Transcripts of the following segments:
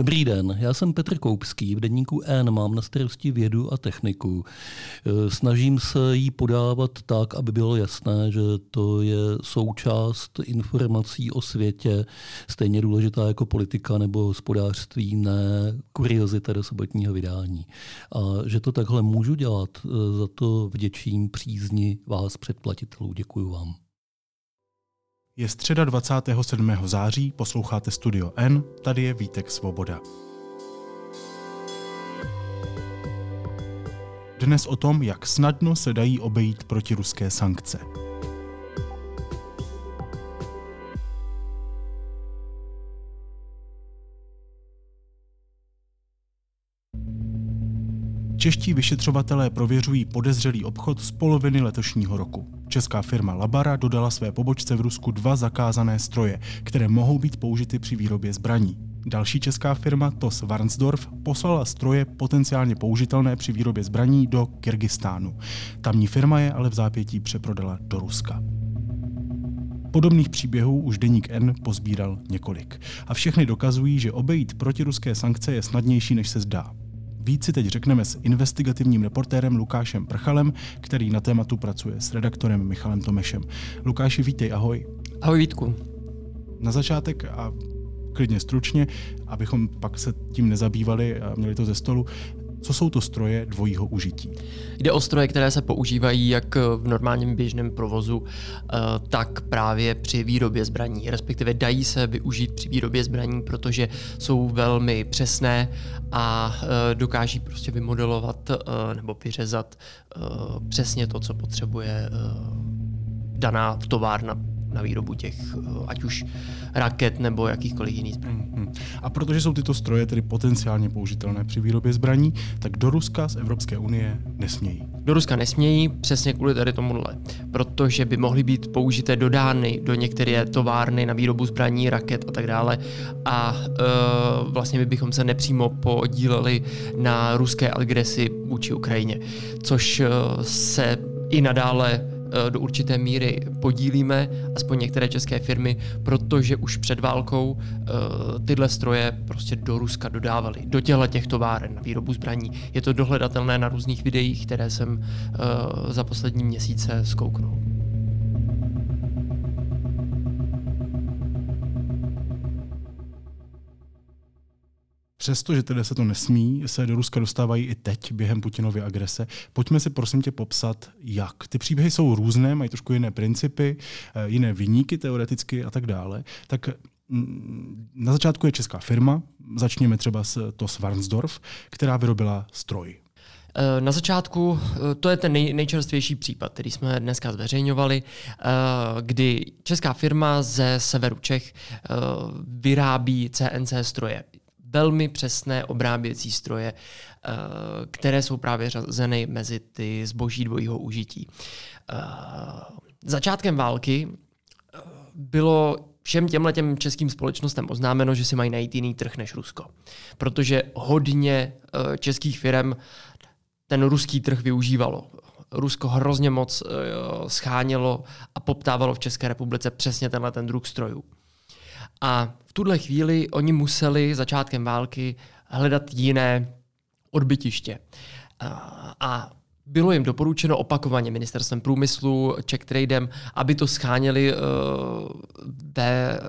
Dobrý den, já jsem Petr Koupský, v denníku N mám na starosti vědu a techniku. E, snažím se jí podávat tak, aby bylo jasné, že to je součást informací o světě, stejně důležitá jako politika nebo hospodářství, ne kuriozita do sobotního vydání. A že to takhle můžu dělat, e, za to vděčím přízni vás předplatitelů. Děkuji vám. Je středa 27. září, posloucháte Studio N, tady je Vítek Svoboda. Dnes o tom, jak snadno se dají obejít protiruské sankce. Čeští vyšetřovatelé prověřují podezřelý obchod z poloviny letošního roku. Česká firma Labara dodala své pobočce v Rusku dva zakázané stroje, které mohou být použity při výrobě zbraní. Další česká firma TOS Varnsdorf poslala stroje potenciálně použitelné při výrobě zbraní do Kyrgyzstánu. Tamní firma je ale v zápětí přeprodala do Ruska. Podobných příběhů už deník N pozbíral několik. A všechny dokazují, že obejít protiruské sankce je snadnější, než se zdá. Víc si teď řekneme s investigativním reportérem Lukášem Prchalem, který na tématu pracuje s redaktorem Michalem Tomešem. Lukáši, vítej, ahoj. Ahoj Vítku. Na začátek a klidně stručně, abychom pak se tím nezabývali a měli to ze stolu. Co jsou to stroje dvojího užití? Jde o stroje, které se používají jak v normálním běžném provozu, eh, tak právě při výrobě zbraní. Respektive dají se využít při výrobě zbraní, protože jsou velmi přesné a eh, dokáží prostě vymodelovat eh, nebo vyřezat přesně to, co potřebuje daná továrna na výrobu těch, eh, ať už raket nebo jakýchkoliv jiných zbraní. Mm-hmm. A protože jsou tyto stroje tedy potenciálně použitelné při výrobě zbraní, tak do Ruska z Evropské unie nesmějí. Do Ruska nesmějí přesně kvůli tady tomuhle, protože by mohly být použité dodány do některé továrny na výrobu zbraní, raket a tak dále a e, vlastně my bychom se nepřímo podíleli na ruské agresi vůči Ukrajině, což e, se i nadále Eh, do určité míry podílíme, aspoň některé české firmy, protože už před válkou eh, tyhle stroje prostě do Ruska dodávali, do těchto těch továren na výrobu zbraní. Je to dohledatelné na různých videích, které jsem eh, za poslední měsíce zkouknul. Přestože tedy se to nesmí, se do Ruska dostávají i teď během Putinovy agrese. Pojďme si prosím tě popsat, jak. Ty příběhy jsou různé, mají trošku jiné principy, eh, jiné vyníky teoreticky a tak dále. Tak mm, na začátku je česká firma, začněme třeba s TOS Varnsdorf, která vyrobila stroj. Eh, na začátku, eh, to je ten nej, nejčerstvější případ, který jsme dneska zveřejňovali, kdy česká firma ze severu Čech vyrábí CNC stroje velmi přesné obráběcí stroje, eh, které jsou právě řazeny mezi ty zboží dvojího užití. Eh, začátkem války eh, bylo všem těmhle těm českým společnostem oznámeno, že si mají najít jiný trh než Rusko. Protože hodně českých firm ten ruský trh využívalo. Rusko hrozně moc schánělo a poptávalo v České republice přesně tenhle ten druh strojů. A v tuhle chvíli oni museli začátkem války hledat jiné odbytiště. A bylo jim doporučeno opakovaně ministerstvem průmyslu, Czech Tradem, aby to scháněli uh, ve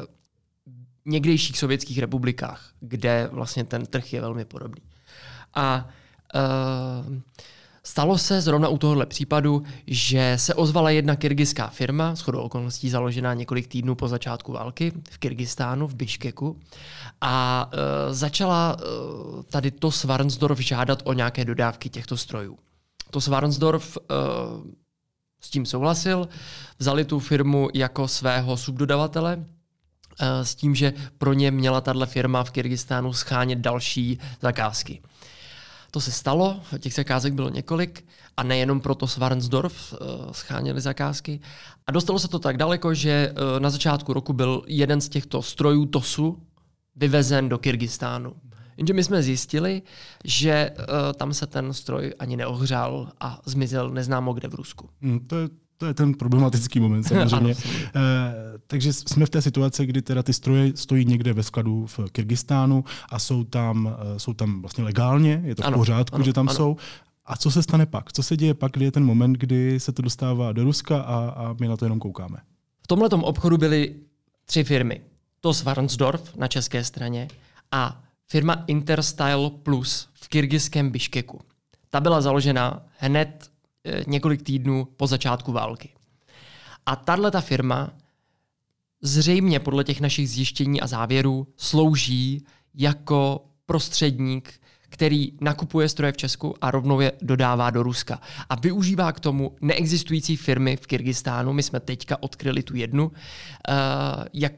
někdejších sovětských republikách, kde vlastně ten trh je velmi podobný. A uh, Stalo se zrovna u tohohle případu, že se ozvala jedna kyrgyzská firma, shodou okolností založená několik týdnů po začátku války v Kyrgyzstánu, v Biškeku, a e, začala e, tady to Svarnsdorf žádat o nějaké dodávky těchto strojů. To Svarnsdorf e, s tím souhlasil, vzali tu firmu jako svého subdodavatele, e, s tím, že pro ně měla tahle firma v Kyrgyzstánu schánět další zakázky. To se stalo, těch zakázek bylo několik a nejenom proto Svarnsdorf uh, scháněli zakázky. A dostalo se to tak daleko, že uh, na začátku roku byl jeden z těchto strojů TOSu vyvezen do Kyrgyzstánu. Jenže my jsme zjistili, že uh, tam se ten stroj ani neohřál a zmizel neznámo kde v Rusku. Hmm, to je to je ten problematický moment samozřejmě. ano, takže jsme v té situaci, kdy teda ty stroje stojí někde ve skladu v Kyrgyzstánu a jsou tam, jsou tam vlastně legálně, je to ano, v pořádku, ano, že tam ano. jsou. A co se stane pak? Co se děje pak, kdy je ten moment, kdy se to dostává do Ruska a, a my na to jenom koukáme? V tomhle obchodu byly tři firmy. To Varnsdorf na české straně a firma Interstyle Plus v kyrgyzském Biškeku. Ta byla založena hned e, několik týdnů po začátku války. A tahle ta firma zřejmě podle těch našich zjištění a závěrů slouží jako prostředník který nakupuje stroje v Česku a rovnou je dodává do Ruska. A využívá k tomu neexistující firmy v Kyrgyzstánu. My jsme teďka odkryli tu jednu, uh, jak,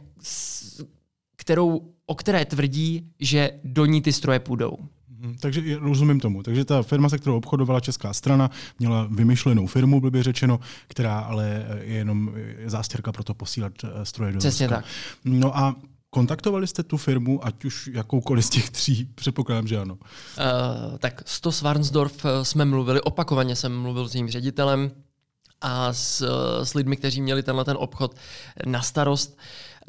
kterou, o které tvrdí, že do ní ty stroje půjdou. Mhm, takže rozumím tomu. Takže ta firma, se kterou obchodovala česká strana, měla vymyšlenou firmu, by řečeno, která ale je jenom zástěrka pro to posílat eh, stroje do Přesně tak. No a Kontaktovali jste tu firmu, ať už jakoukoliv z těch tří? Předpokládám, že ano. Uh, tak s to Svarnsdorf eh, jsme mluvili, opakovaně jsem mluvil s jejím ředitelem a s, s lidmi, kteří měli tenhle ten obchod na starost.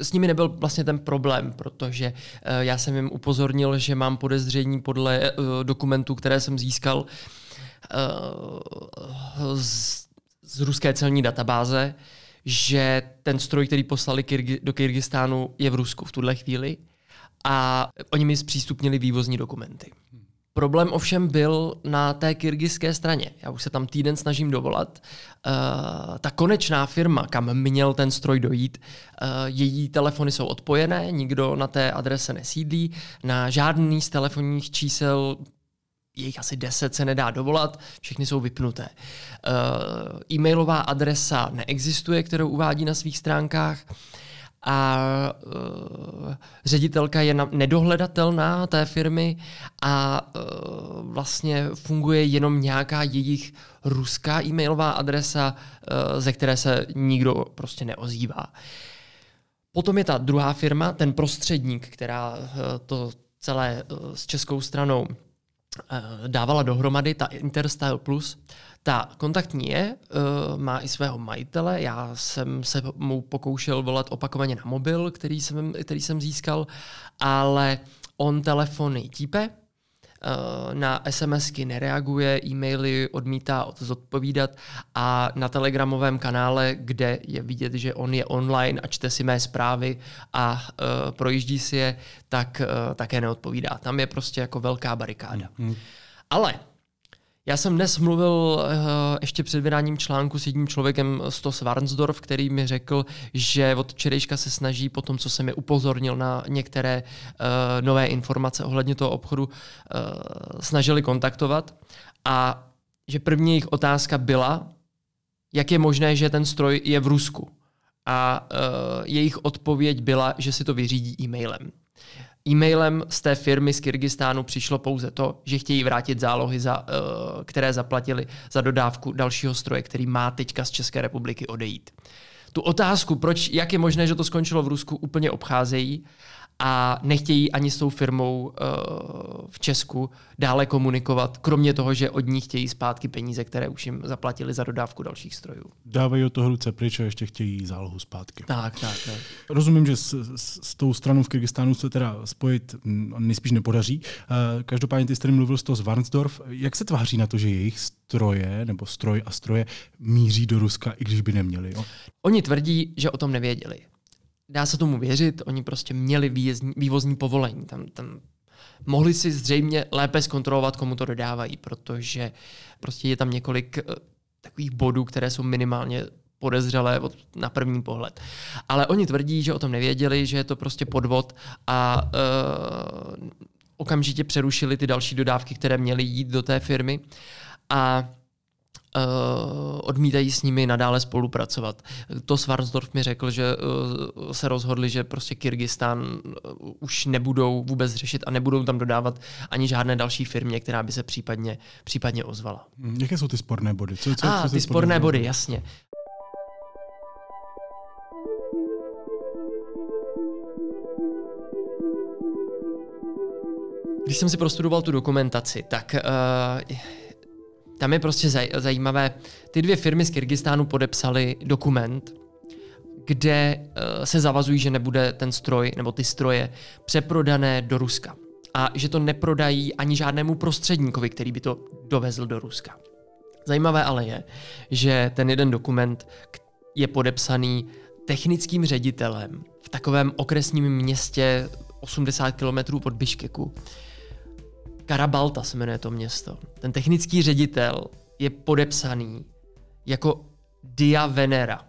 S nimi nebyl vlastně ten problém, protože uh, já jsem jim upozornil, že mám podezření podle uh, dokumentů, které jsem získal uh, z, ruské celní databáze, že ten stroj, který poslali do Kyrgyzstánu, je v Rusku v tuhle chvíli a oni mi zpřístupnili vývozní dokumenty. Problém ovšem byl na té kyrgyzské straně. Já už se tam týden snažím dovolat. Uh, ta konečná firma, kam měl ten stroj dojít, uh, její telefony jsou odpojené, nikdo na té adrese nesídlí, na žádný z telefonních čísel jejich asi 10 se nedá dovolat, všechny jsou vypnuté. Uh, e-mailová adresa neexistuje, kterou uvádí na svých stránkách a uh, ředitelka je na, nedohledatelná té firmy a uh, vlastně funguje jenom nějaká jejich ruská e-mailová adresa, uh, ze které se nikdo prostě neozývá. Potom je ta druhá firma, ten prostředník, která uh, to celé uh, s českou stranou Eh, dávala dohromady, ta Interstyle Plus, ta kontaktní je, uh, má i svého majitele, já jsem se mu pokoušel volat opakovaně na mobil, který jsem, který jsem získal, ale on telefony típe, Eh, na SMSky nereaguje, e-maily odmítá zodpovídat a na telegramovém kanále, kde je vidět, že on je online a čte si mé zprávy a uh, projíždí si je, tak uh, také neodpovídá. Tam je prostě jako velká barikáda. Hmm. Ale já jsem dnes mluvil uh, ještě před vydáním článku s jedním člověkem z toho Svarnsdorf, který mi řekl, že od včerejška se snaží po tom, co jsem mi upozornil na některé uh, nové informace ohledně toho obchodu, uh, snažili kontaktovat a že první jejich otázka byla, jak je možné, že ten stroj je v Rusku. A uh, jejich odpověď byla, že si to vyřídí e-mailem. E-mailem z té firmy z Kyrgyzstánu přišlo pouze to, že chtějí vrátit zálohy, za, uh, které zaplatili za dodávku dalšího stroje, který má teďka z České republiky odejít. Tu otázku, proč, jak je možné, že to skončilo v Rusku, úplně obcházejí a nechtějí ani s tou firmou uh, v Česku dále komunikovat, kromě toho, že od ní chtějí zpátky peníze, které už jim zaplatili za dodávku dalších strojů. Dávají o toho ruce pryč a ještě chtějí zálohu zpátky. Tak, tak. tak. Rozumím, že s, s, s tou stranou v Kyrgyzstánu se teda spojit nejspíš nepodaří. Uh, každopádně ty jsi tady mluvil z toho z Varnsdorf. Jak se tváří na to, že jejich stroje nebo stroj a stroje míří do Ruska, i když by neměli? Jo? Oni tvrdí, že o tom nevěděli dá se tomu věřit, oni prostě měli výjezdní, vývozní povolení. Tam, tam mohli si zřejmě lépe zkontrolovat, komu to dodávají, protože prostě je tam několik uh, takových bodů, které jsou minimálně podezřelé od, na první pohled. Ale oni tvrdí, že o tom nevěděli, že je to prostě podvod a uh, okamžitě přerušili ty další dodávky, které měly jít do té firmy. A odmítají s nimi nadále spolupracovat. To Svarsdorf mi řekl, že uh, se rozhodli, že prostě Kyrgyzstán uh, už nebudou vůbec řešit a nebudou tam dodávat ani žádné další firmě, která by se případně, případně ozvala. Hmm, jaké jsou ty sporné body? Co, co, ah, co ty sporné body, jasně. Když jsem si prostudoval tu dokumentaci, tak uh, tam je prostě zaj- zajímavé. Ty dvě firmy z Kyrgyzstánu podepsaly dokument, kde uh, se zavazují, že nebude ten stroj nebo ty stroje přeprodané do Ruska. A že to neprodají ani žádnému prostředníkovi, který by to dovezl do Ruska. Zajímavé ale je, že ten jeden dokument je podepsaný technickým ředitelem v takovém okresním městě 80 km od Biškeku. Karabalta se jmenuje to město. Ten technický ředitel je podepsaný jako Dia Venera.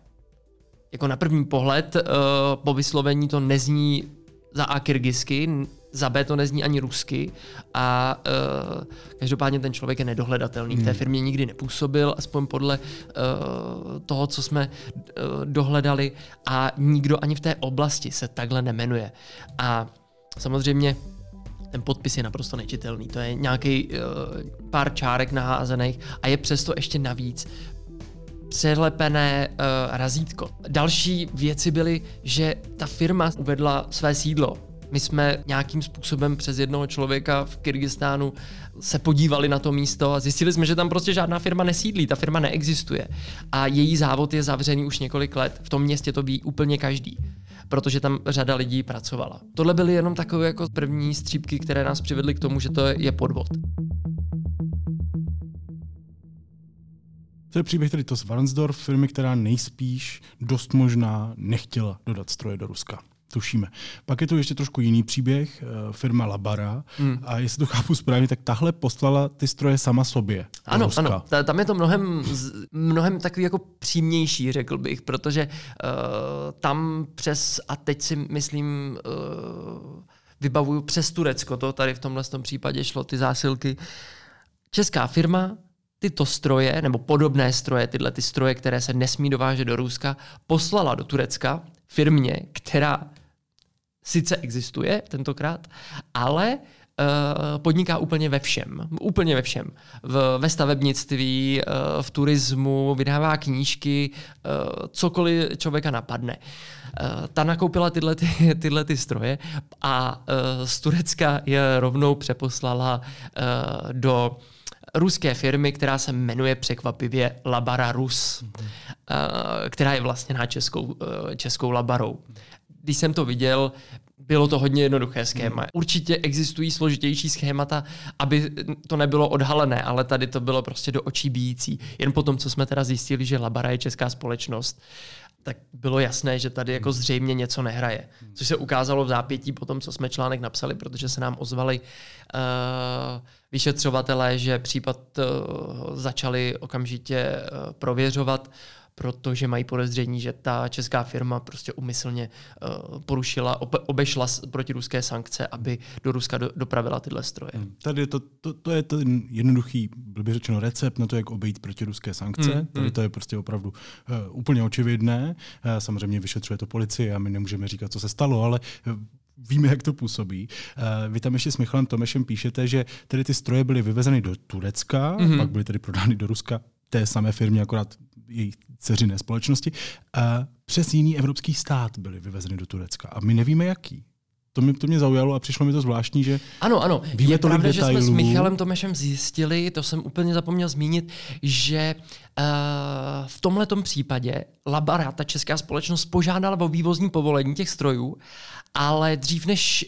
Jako na první pohled uh, po vyslovení to nezní za A kyrgyzsky, za B to nezní ani rusky a uh, každopádně ten člověk je nedohledatelný. Hmm. V té hmm. firmě nikdy nepůsobil, aspoň podle uh, toho, co jsme uh, dohledali a nikdo ani v té oblasti se takhle nemenuje. A samozřejmě ten podpis je naprosto nečitelný. To je nějaký uh, pár čárek naházených a je přesto ještě navíc přelepené uh, razítko. Další věci byly, že ta firma uvedla své sídlo my jsme nějakým způsobem přes jednoho člověka v Kyrgyzstánu se podívali na to místo a zjistili jsme, že tam prostě žádná firma nesídlí, ta firma neexistuje. A její závod je zavřený už několik let. V tom městě to ví úplně každý protože tam řada lidí pracovala. Tohle byly jenom takové jako první střípky, které nás přivedly k tomu, že to je podvod. To je příběh tedy to z Varnsdorf, firmy, která nejspíš dost možná nechtěla dodat stroje do Ruska tušíme. Pak je tu ještě trošku jiný příběh, eh, firma Labara. Hmm. A jestli to chápu správně, tak tahle poslala ty stroje sama sobě. Ano, Ruska. ano. Tam je to mnohem, mnohem takový jako přímější, řekl bych, protože uh, tam přes, a teď si myslím, uh, vybavuju přes Turecko, to tady v tomhle tom případě šlo, ty zásilky. Česká firma tyto stroje, nebo podobné stroje, tyhle ty stroje, které se nesmí dovážet do Ruska, poslala do Turecka firmě, která sice existuje tentokrát, ale Uh, podniká úplně ve všem. Úplně ve všem. V, ve stavebnictví, uh, v turismu, vydává knížky, uh, cokoliv člověka napadne. Ta nakoupila tyhle, ty, tyhle ty stroje a z Turecka je rovnou přeposlala do ruské firmy, která se jmenuje překvapivě Labara Rus, mm-hmm. která je vlastně na českou, českou Labarou. Když jsem to viděl, bylo to hodně jednoduché schéma. Hmm. Určitě existují složitější schémata, aby to nebylo odhalené, ale tady to bylo prostě do očí bíjící. Jen potom, co jsme teda zjistili, že Labara je česká společnost, tak bylo jasné, že tady jako zřejmě něco nehraje. Což se ukázalo v zápětí po tom, co jsme článek napsali, protože se nám ozvali uh, vyšetřovatelé, že případ uh, začali okamžitě uh, prověřovat protože mají podezření, že ta česká firma prostě umyslně uh, porušila, obešla protiruské sankce, aby do Ruska do, dopravila tyhle stroje. Hmm. Tady to, to, to je ten jednoduchý, by řečeno, recept na to, jak obejít protiruské sankce. Hmm. Tady hmm. to je prostě opravdu uh, úplně očividné. Uh, samozřejmě vyšetřuje to policie a my nemůžeme říkat, co se stalo, ale uh, víme, jak to působí. Uh, vy tam ještě s Michalem Tomešem píšete, že tedy ty stroje byly vyvezeny do Turecka, mm-hmm. pak byly tedy prodány do Ruska té samé firmě, akorát její ceřiné společnosti, přes jiný evropský stát byly vyvezeny do Turecka. A my nevíme, jaký. To mě, to mě zaujalo a přišlo mi to zvláštní, že Ano, ano. Víme je pravda, detailů. že jsme s Michalem Tomešem zjistili, to jsem úplně zapomněl zmínit, že uh, v tomhle případě Labara, ta česká společnost, požádala o vývozní povolení těch strojů, ale dřív než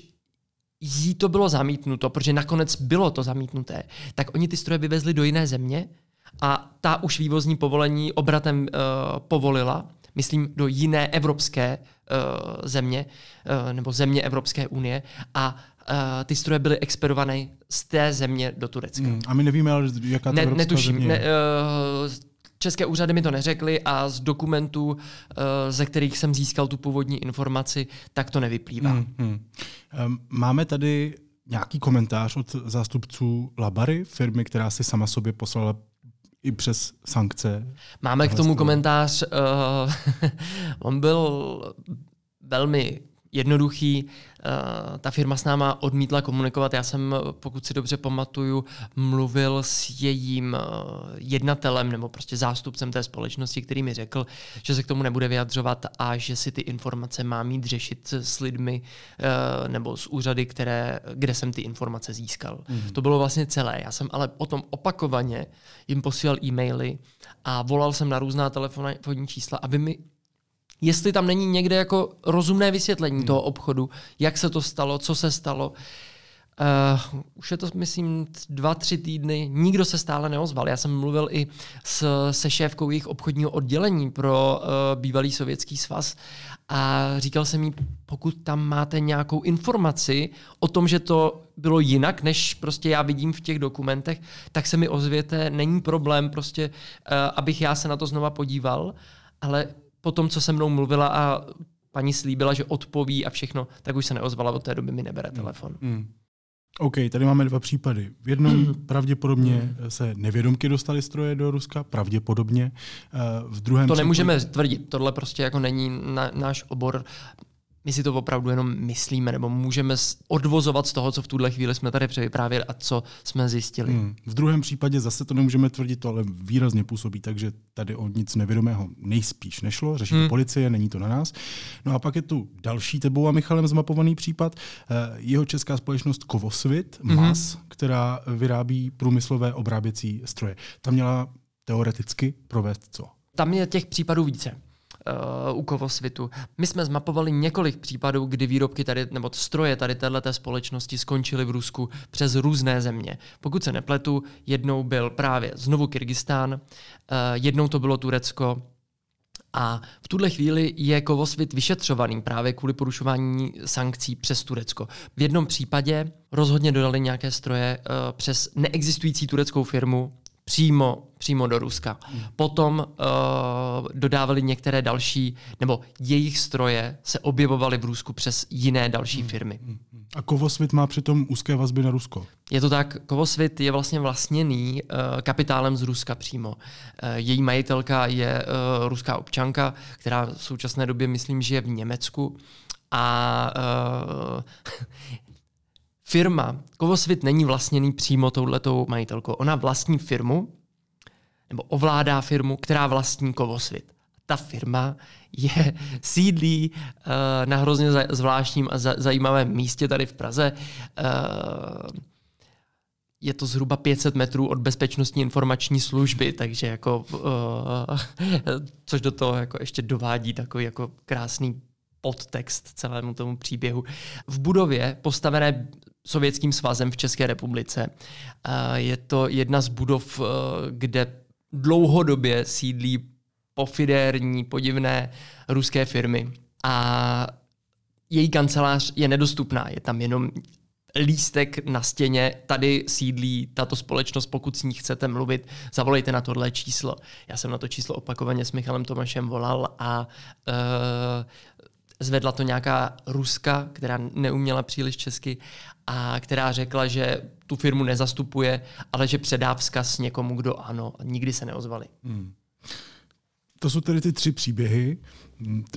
jí to bylo zamítnuto, protože nakonec bylo to zamítnuté, tak oni ty stroje vyvezli do jiné země, a ta už vývozní povolení obratem uh, povolila, myslím, do jiné evropské uh, země uh, nebo země Evropské unie a uh, ty stroje byly expedované z té země do Turecka. Hmm, a my nevíme, ale jaká to ne, netuším, země ne, uh, České úřady mi to neřekly a z dokumentů, ze kterých jsem získal tu původní informaci, tak to nevyplývá. Hmm, hmm. Máme tady nějaký komentář od zástupců Labary, firmy, která si sama sobě poslala i přes sankce. Máme k tomu komentář. Uh, on byl velmi jednoduchý. Uh, ta firma s náma odmítla komunikovat. Já jsem, pokud si dobře pamatuju, mluvil s jejím uh, jednatelem nebo prostě zástupcem té společnosti, který mi řekl, že se k tomu nebude vyjadřovat a že si ty informace má mít řešit s lidmi uh, nebo s úřady, které, kde jsem ty informace získal. Mm. To bylo vlastně celé. Já jsem ale potom opakovaně jim posílal e-maily a volal jsem na různá telefonní čísla, aby mi jestli tam není někde jako rozumné vysvětlení hmm. toho obchodu, jak se to stalo, co se stalo. Uh, už je to, myslím, dva, tři týdny, nikdo se stále neozval. Já jsem mluvil i s, se šéfkou jejich obchodního oddělení pro uh, bývalý sovětský svaz a říkal jsem jí, pokud tam máte nějakou informaci o tom, že to bylo jinak, než prostě já vidím v těch dokumentech, tak se mi ozvěte, není problém prostě, uh, abych já se na to znova podíval, ale po tom, co se mnou mluvila a paní slíbila, že odpoví a všechno, tak už se neozvala, od té doby mi nebere telefon. Mm. OK, tady máme dva případy. V jednom pravděpodobně se nevědomky dostali stroje do Ruska, pravděpodobně. Eh, v druhém to nemůžeme případě... tvrdit, tohle prostě jako není na, náš obor my si to opravdu jenom myslíme, nebo můžeme odvozovat z toho, co v tuhle chvíli jsme tady převyprávěli a co jsme zjistili. Hmm. V druhém případě zase to nemůžeme tvrdit, to ale výrazně působí, takže tady o nic nevědomého nejspíš nešlo, řeší hmm. to policie, není to na nás. No a pak je tu další tebou a Michalem zmapovaný případ. Eh, jeho česká společnost Kovosvit, hmm. MAS, která vyrábí průmyslové obráběcí stroje. Tam měla teoreticky provést co? Tam je těch případů více uh, u Kovosvitu. My jsme zmapovali několik případů, kdy výrobky tady, nebo stroje tady této společnosti skončily v Rusku přes různé země. Pokud se nepletu, jednou byl právě znovu Kyrgyzstán, uh, jednou to bylo Turecko, a v tuhle chvíli je Kovosvit vyšetřovaný právě kvůli porušování sankcí přes Turecko. V jednom případě rozhodně dodali nějaké stroje uh, přes neexistující tureckou firmu přímo, přímo do Ruska. Hmm. Potom uh, dodávali některé další, nebo jejich stroje se objevovaly v Rusku přes jiné další hmm. firmy. Hmm. A Kovosvit má přitom úzké vazby na Rusko. Je to tak, Kovosvit je vlastně vlastněný uh, kapitálem z Ruska přímo. Uh, její majitelka je uh, ruská občanka, která v současné době, myslím, že je v Německu. A uh, firma, Kovosvit není vlastněný přímo touhletou majitelkou. Ona vlastní firmu, nebo ovládá firmu, která vlastní Kovosvit. Ta firma je sídlí uh, na hrozně zvláštním a za, zajímavém místě tady v Praze. Uh, je to zhruba 500 metrů od bezpečnostní informační služby, takže jako, uh, což do toho jako ještě dovádí takový jako krásný podtext celému tomu příběhu. V budově postavené Sovětským svazem v České republice. Je to jedna z budov, eh, kde dlouhodobě sídlí pofidérní, podivné ruské firmy. A její kancelář je nedostupná, je tam jenom lístek na stěně, tady sídlí tato společnost, pokud s ní chcete mluvit, zavolejte na tohle číslo. Já jsem na to číslo opakovaně s Michalem Tomášem volal a uh, zvedla to nějaká Ruska, která neuměla příliš česky a která řekla, že tu firmu nezastupuje, ale že předá vzkaz někomu, kdo ano. Nikdy se neozvali. Hmm. To jsou tedy ty tři příběhy.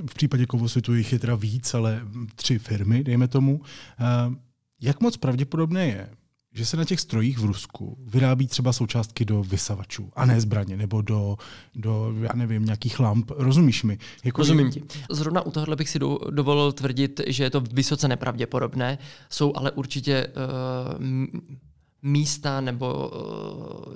V případě Kovosvitu jich je teda víc, ale tři firmy, dejme tomu. Eh, jak moc pravděpodobné je, že se na těch strojích v Rusku vyrábí třeba součástky do vysavačů a ne zbraně, nebo do, do já nevím, nějakých lamp. Rozumíš mi? Jako Rozumím ti. Zrovna u tohohle bych si do, dovolil tvrdit, že je to vysoce nepravděpodobné. Jsou ale určitě uh, místa nebo uh,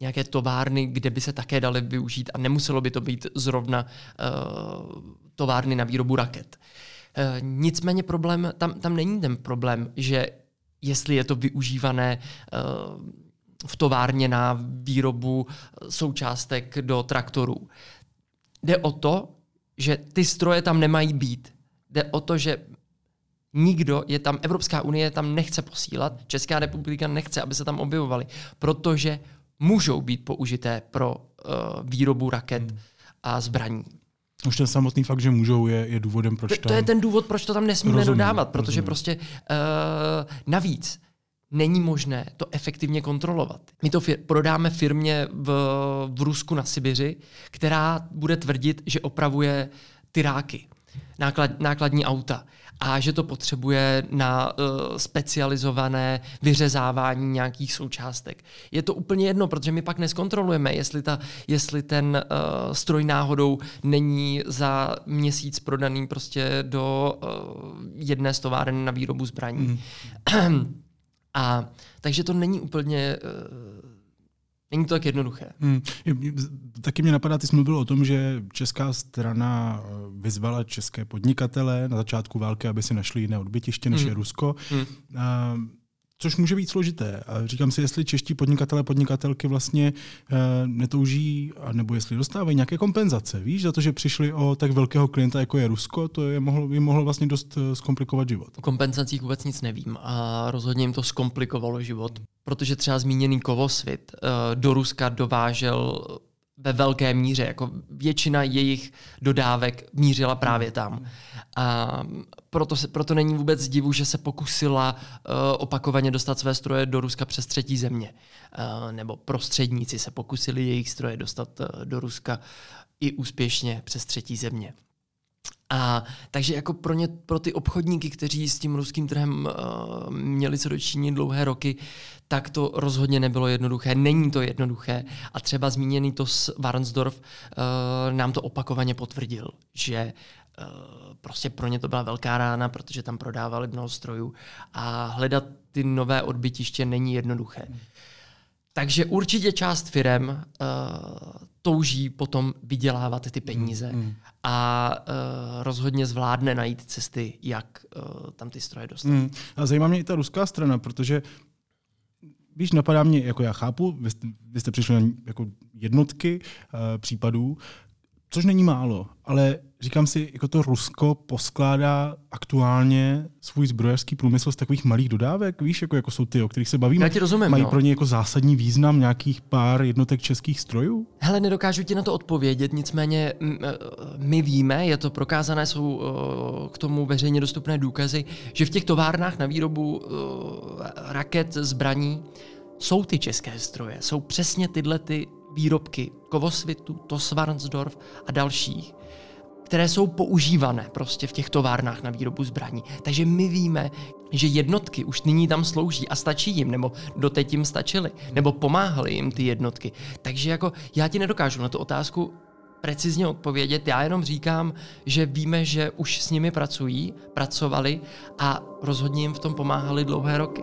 nějaké továrny, kde by se také daly využít a nemuselo by to být zrovna uh, továrny na výrobu raket. Uh, nicméně problém, tam, tam není ten problém, že jestli je to využívané eh, v továrně na výrobu součástek do traktorů. Jde o to, že ty stroje tam nemají být. Jde o to, že nikdo je tam, Evropská unie tam nechce posílat, Česká republika nechce, aby se tam objevovaly, protože můžou být použité pro uh, výrobu raket hmm. a zbraní. Už ten samotný fakt, že můžou, je, je důvodem, proč to. To je ten důvod, proč to tam nesmíme rozumím, dodávat, protože rozumím. prostě uh, navíc není možné to efektivně kontrolovat. My to fir- prodáme firmě v, v Rusku na Sibiři, která bude tvrdit, že opravuje tyráky. náklad, nákladní auta a že to potřebuje na uh, specializované vyřezávání nějakých součástek. Je to úplně jedno, protože my pak neskontrolujeme, jestli, ta, jestli ten uh, stroj náhodou není za měsíc prodaný prostě do uh, jedné z továren na výrobu zbraní. Mm. a takže to není úplně uh, Není to tak jednoduché. Hmm. Taky mě napadá, ty jsi mluvil o tom, že česká strana eh, vyzvala české podnikatele na začátku války, aby si našli jiné odbytiště než hmm. je Rusko. Hmm. Uh, Což může být složité. A říkám si, jestli čeští podnikatelé podnikatelky vlastně e, netouží, nebo jestli dostávají nějaké kompenzace. Víš, za to, že přišli o tak velkého klienta, jako je Rusko, to je mohlo, by mohlo vlastně dost eh, zkomplikovat život. O kompenzacích vůbec nic nevím a rozhodně jim to zkomplikovalo život, protože třeba zmíněný Kovosvit e, do Ruska dovážel ve velké míře, jako většina jejich dodávek mířila právě tam. A proto, se, proto není vůbec divu, že se pokusila uh, opakovaně dostat své stroje do Ruska přes třetí země. Uh, nebo prostředníci se pokusili jejich stroje dostat uh, do Ruska i úspěšně přes třetí země. A takže jako pro, ně, pro ty obchodníky, kteří s tím ruským trhem uh, měli co dočinit dlouhé roky, tak to rozhodně nebylo jednoduché. Není to jednoduché. A třeba zmíněný to s Warnsdorf uh, nám to opakovaně potvrdil, že uh, prostě pro ně to byla velká rána, protože tam prodávali mnoho strojů a hledat ty nové odbytiště není jednoduché. Hmm. Takže určitě část firem uh, touží potom vydělávat ty peníze mm, mm. a uh, rozhodně zvládne najít cesty, jak uh, tam ty stroje dostat. Mm. A zajímá mě i ta ruská strana, protože víš, napadá mě, jako já chápu, vy jste, vy jste přišli na jako jednotky uh, případů, což není málo, ale říkám si, jako to Rusko poskládá aktuálně svůj zbrojařský průmysl z takových malých dodávek, víš, jako, jako jsou ty, o kterých se bavíme. Já ti rozumím, Mají no. pro ně jako zásadní význam nějakých pár jednotek českých strojů? Hele, nedokážu ti na to odpovědět, nicméně my víme, je to prokázané, jsou k tomu veřejně dostupné důkazy, že v těch továrnách na výrobu raket, zbraní jsou ty české stroje, jsou přesně tyhle ty výrobky Kovosvitu, Tosvarnsdorf a dalších, které jsou používané prostě v těch továrnách na výrobu zbraní. Takže my víme, že jednotky už nyní tam slouží a stačí jim, nebo doteď jim stačily, nebo pomáhaly jim ty jednotky. Takže jako já ti nedokážu na tu otázku precizně odpovědět, já jenom říkám, že víme, že už s nimi pracují, pracovali a rozhodně jim v tom pomáhali dlouhé roky.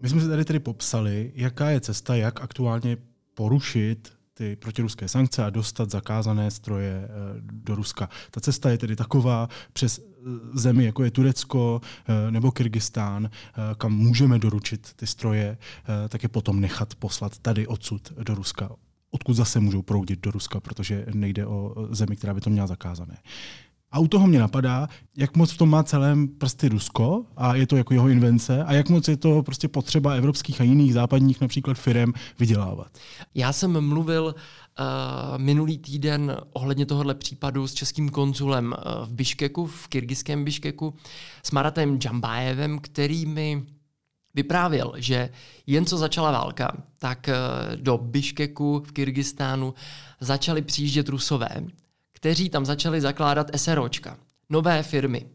My jsme si tady tedy popsali, jaká je cesta, jak aktuálně porušit ty protiruské sankce a dostat zakázané stroje eh, do Ruska. Ta cesta je tedy taková přes eh, zemi, jako je Turecko eh, nebo Kyrgyzstán, kam můžeme doručit ty stroje, tak je potom nechat poslat tady odsud do Ruska odkud zase můžou proudit do Ruska, protože nejde o zemi, která by to měla zakázané. A u toho mě napadá, jak moc v tom má celém prsty Rusko a je to jako jeho invence a jak moc je to prostě potřeba evropských a jiných západních například firm vydělávat. Já jsem mluvil uh, minulý týden ohledně tohohle případu s českým konzulem uh, v Biškeku, v kyrgyzském Biškeku, s Maratem Džambájevem, který mi vyprávěl, že jen co začala válka, tak uh, do Biškeku v Kyrgyzstánu začali přijíždět Rusové kteří tam začali zakládat SROčka, nové firmy,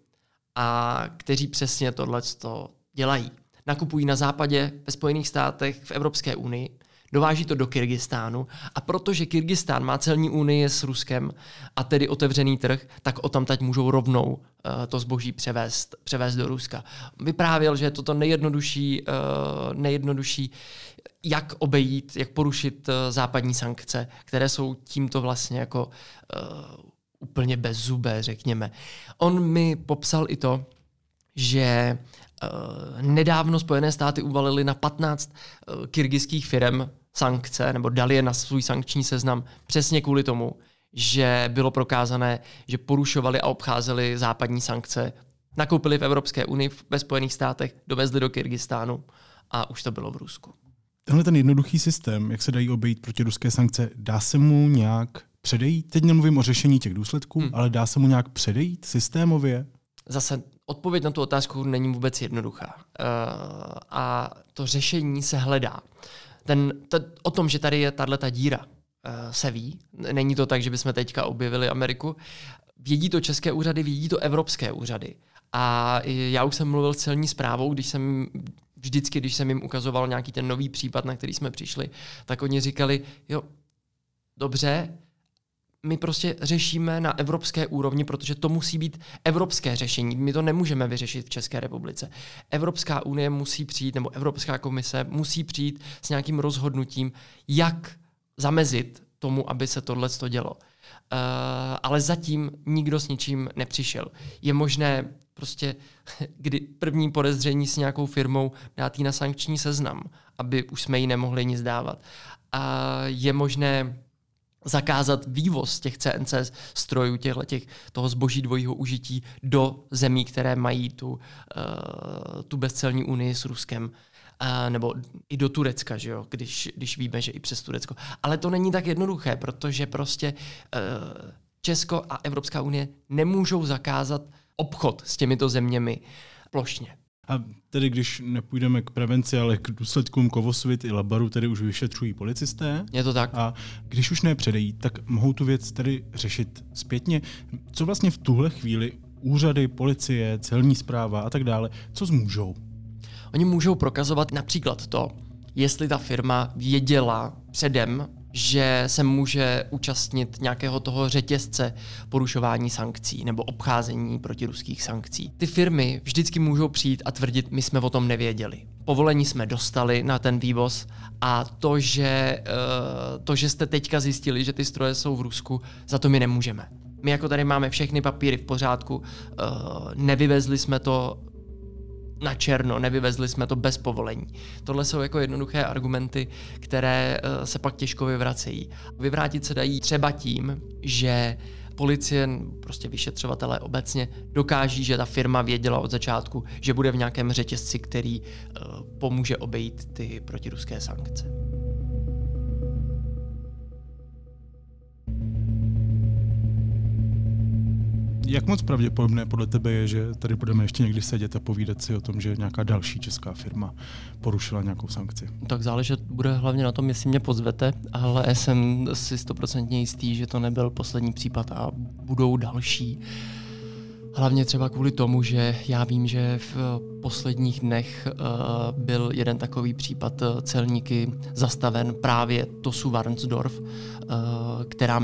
a kteří přesně tohle dělají. Nakupují na západě, ve Spojených státech, v Evropské unii, dováží to do Kyrgyzstánu a protože Kyrgyzstán má celní unii s Ruskem a tedy otevřený trh, tak o tam teď můžou rovnou uh, to zboží převést, převést do Ruska. Vyprávěl, že je to to nejjednodušší, uh, nejjednodušší jak obejít, jak porušit uh, západní sankce, které jsou tímto vlastně jako uh, úplně bezzubé, řekněme. On mi popsal i to, že nedávno Spojené státy uvalili na 15 uh, kyrgyzských firm sankce, nebo dali je na svůj sankční seznam přesně kvůli tomu, že bylo prokázané, že porušovali a obcházeli západní sankce, nakoupili v Evropské unii, ve Spojených státech, dovezli do Kyrgyzstánu a už to bylo v Rusku. Tenhle ten jednoduchý systém, jak se dají obejít proti ruské sankce, dá se mu nějak předejít? Teď nemluvím o řešení těch důsledků, hmm. ale dá se mu nějak předejít systémově? Zase odpověď na tu otázku není vůbec jednoduchá. Uh, a to řešení se hledá. Ten, to, o tom, že tady je tahle díra, uh, se ví. Není to tak, že bychom teďka objevili Ameriku. Vědí to české úřady, vědí to evropské úřady. A já už jsem mluvil s celní zprávou, když jsem vždycky, když jsem jim ukazoval nějaký ten nový případ, na který jsme přišli, tak oni říkali, jo, dobře, my prostě řešíme na evropské úrovni, protože to musí být evropské řešení. My to nemůžeme vyřešit v České republice. Evropská unie musí přijít, nebo Evropská komise musí přijít s nějakým rozhodnutím, jak zamezit tomu, aby se tohle dělo. Uh, ale zatím nikdo s ničím nepřišel. Je možné prostě, kdy první podezření s nějakou firmou dát jí na sankční seznam, aby už jsme jí nemohli nic dávat. A je možné zakázat vývoz těch CNC strojů, těchto, těch, toho zboží dvojího užití do zemí, které mají tu, uh, tu bezcelní unii s Ruskem. Uh, nebo i do Turecka, že jo? Když, když víme, že i přes Turecko. Ale to není tak jednoduché, protože prostě uh, Česko a Evropská unie nemůžou zakázat obchod s těmito zeměmi plošně. A tedy když nepůjdeme k prevenci, ale k důsledkům Kovosvit i Labaru, tedy už vyšetřují policisté. Je to tak. A když už ne předejí, tak mohou tu věc tedy řešit zpětně. Co vlastně v tuhle chvíli úřady, policie, celní zpráva a tak dále, co zmůžou? Oni můžou prokazovat například to, jestli ta firma věděla předem, že se může účastnit nějakého toho řetězce porušování sankcí nebo obcházení protiruských sankcí. Ty firmy vždycky můžou přijít a tvrdit, my jsme o tom nevěděli. Povolení jsme dostali na ten vývoz a to, že, eh, to, že jste teďka zjistili, že ty stroje jsou v Rusku, za to my nemůžeme. My jako tady máme všechny papíry v pořádku, eh, nevyvezli jsme to na černo, nevyvezli jsme to bez povolení. Tohle jsou jako jednoduché argumenty, které uh, se pak těžko vyvracejí. Vyvrátit se dají třeba tím, že policie, prostě vyšetřovatelé obecně dokáží, že ta firma věděla od začátku, že bude v nějakém řetězci, který uh, pomůže obejít ty protiruské sankce. Jak moc pravděpodobné podle tebe je, že tady budeme ještě někdy sedět a povídat si o tom, že nějaká další česká firma porušila nějakou sankci? Tak záležet bude hlavně na tom, jestli mě pozvete, ale jsem si stoprocentně jistý, že to nebyl poslední případ a budou další. Hlavně třeba kvůli tomu, že já vím, že v posledních dnech uh, byl jeden takový případ uh, celníky zastaven právě Tosu Varnsdorf, uh, která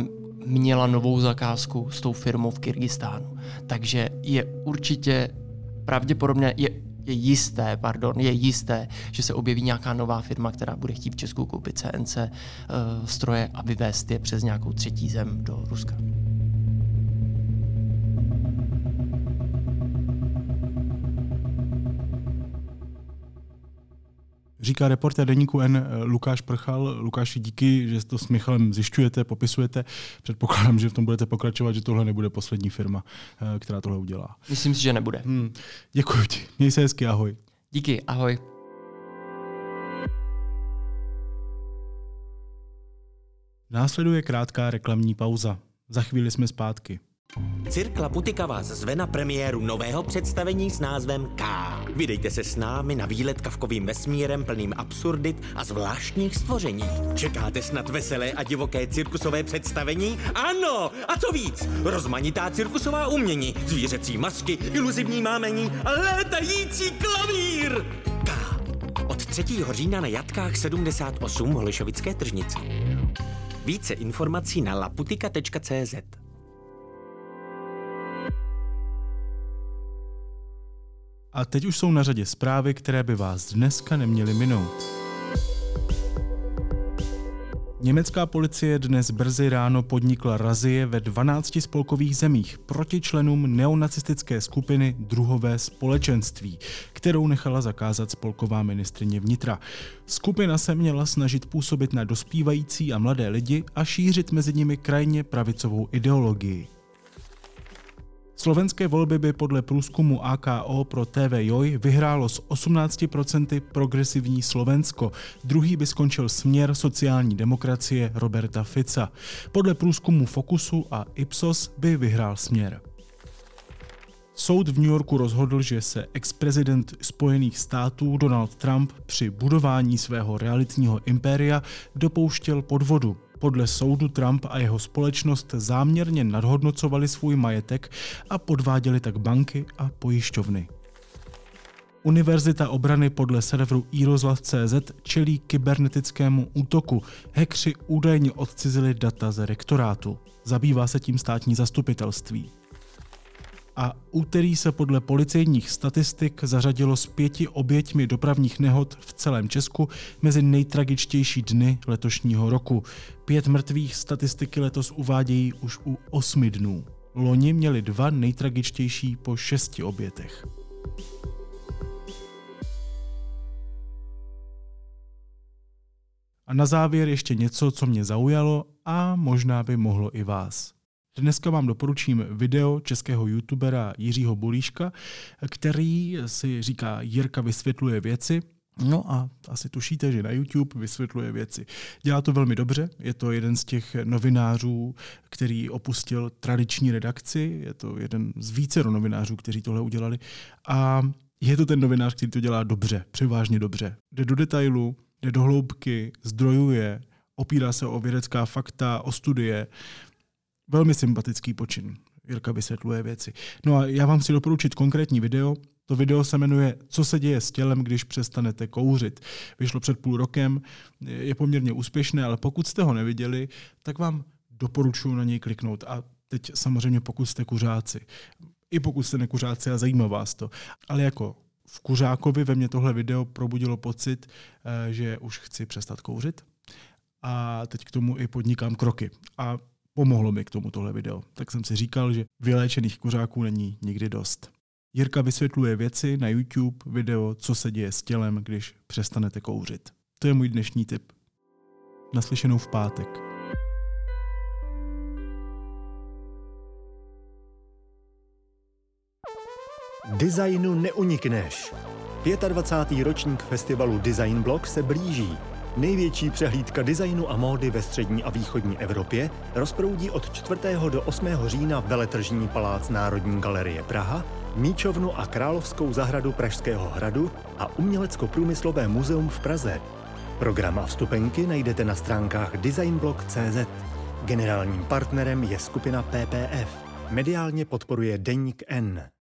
měla novou zakázku s tou firmou v Kyrgyzstánu. Takže je určitě pravděpodobně, je, je jisté, pardon, je jisté, že se objeví nějaká nová firma, která bude chtít v Česku koupit CNC uh, eh, stroje a vyvést je přes nějakou třetí zem do Ruska. Říká reportér deníku N eh, Lukáš Prchal. Lukáši, díky, že to s Michalem zjišťujete, popisujete. Předpokládám, že v tom budete pokračovat, že tohle nebude poslední firma, eh, která tohle udělá. Myslím si, že nebude. Hmm. Děkuji ti. Měj se hezky, ahoj. Díky, ahoj. Následuje krátká reklamní pauza. Za chvíli jsme zpátky. Cirkla Putika vás zve na premiéru nového představení s názvem K. Vydejte se s námi na výlet kavkovým vesmírem plným absurdit a zvláštních stvoření. Čekáte snad veselé a divoké cirkusové představení? Ano! A co víc? Rozmanitá cirkusová umění, zvířecí masky, iluzivní mámení a létající klavír! K. Od 3. října na Jatkách 78 Holešovické tržnici. Více informací na laputika.cz A teď už jsou na řadě zprávy, které by vás dneska neměly minout. Německá policie dnes brzy ráno podnikla razie ve 12 spolkových zemích proti členům neonacistické skupiny Druhové společenství, kterou nechala zakázat spolková ministrině vnitra. Skupina se měla snažit působit na dospívající a mladé lidi a šířit mezi nimi krajně pravicovou ideologii. Slovenské volby by podle průzkumu AKO pro TV Joj vyhrálo s 18% progresivní Slovensko. Druhý by skončil směr sociální demokracie Roberta Fica. Podle průzkumu Fokusu a Ipsos by vyhrál směr. Soud v New Yorku rozhodl, že se ex-prezident Spojených států Donald Trump při budování svého realitního impéria dopouštěl podvodu. Podle soudu Trump a jeho společnost záměrně nadhodnocovali svůj majetek a podváděli tak banky a pojišťovny. Univerzita obrany podle serveru iRozhlas.cz čelí kybernetickému útoku. Hekři údajně odcizili data ze rektorátu. Zabývá se tím státní zastupitelství. A úterý se podle policejních statistik zařadilo s pěti oběťmi dopravních nehod v celém Česku mezi nejtragičtější dny letošního roku. Pět mrtvých statistiky letos uvádějí už u osmi dnů. Loni měli dva nejtragičtější po šesti obětech. A na závěr ještě něco, co mě zaujalo a možná by mohlo i vás. Dneska vám doporučím video českého youtubera Jiřího Bulíška, který si říká Jirka vysvětluje věci. No a asi tušíte, že na YouTube vysvětluje věci. Dělá to velmi dobře, je to jeden z těch novinářů, který opustil tradiční redakci, je to jeden z více novinářů, kteří tohle udělali a je to ten novinář, který to dělá dobře, převážně dobře. Jde do detailu, jde do hloubky, zdrojuje, opírá se o vědecká fakta, o studie. Velmi sympatický počin. Jirka vysvětluje věci. No a já vám chci doporučit konkrétní video. To video se jmenuje Co se děje s tělem, když přestanete kouřit. Vyšlo před půl rokem, je poměrně úspěšné, ale pokud jste ho neviděli, tak vám doporučuji na něj kliknout. A teď samozřejmě pokud jste kuřáci. I pokud jste nekuřáci a zajímá vás to. Ale jako v kuřákovi ve mně tohle video probudilo pocit, eh, že už chci přestat kouřit. A teď k tomu i podnikám kroky. A pomohlo mi k tomu tohle video. Tak jsem si říkal, že vyléčených kuřáků není nikdy dost. Jirka vysvětluje věci na YouTube, video, co se děje s tělem, když přestanete kouřit. To je můj dnešní tip. Naslyšenou v pátek. Designu neunikneš. 25. ročník festivalu Design Block se blíží. Největší přehlídka designu a módy ve střední a východní Evropě rozproudí od 4. do 8. října veletržní palác Národní galerie Praha, Míčovnu a Královskou zahradu Pražského hradu a Umělecko-průmyslové muzeum v Praze. Program a vstupenky najdete na stránkách designblog.cz. Generálním partnerem je skupina PPF. Mediálně podporuje Deník N.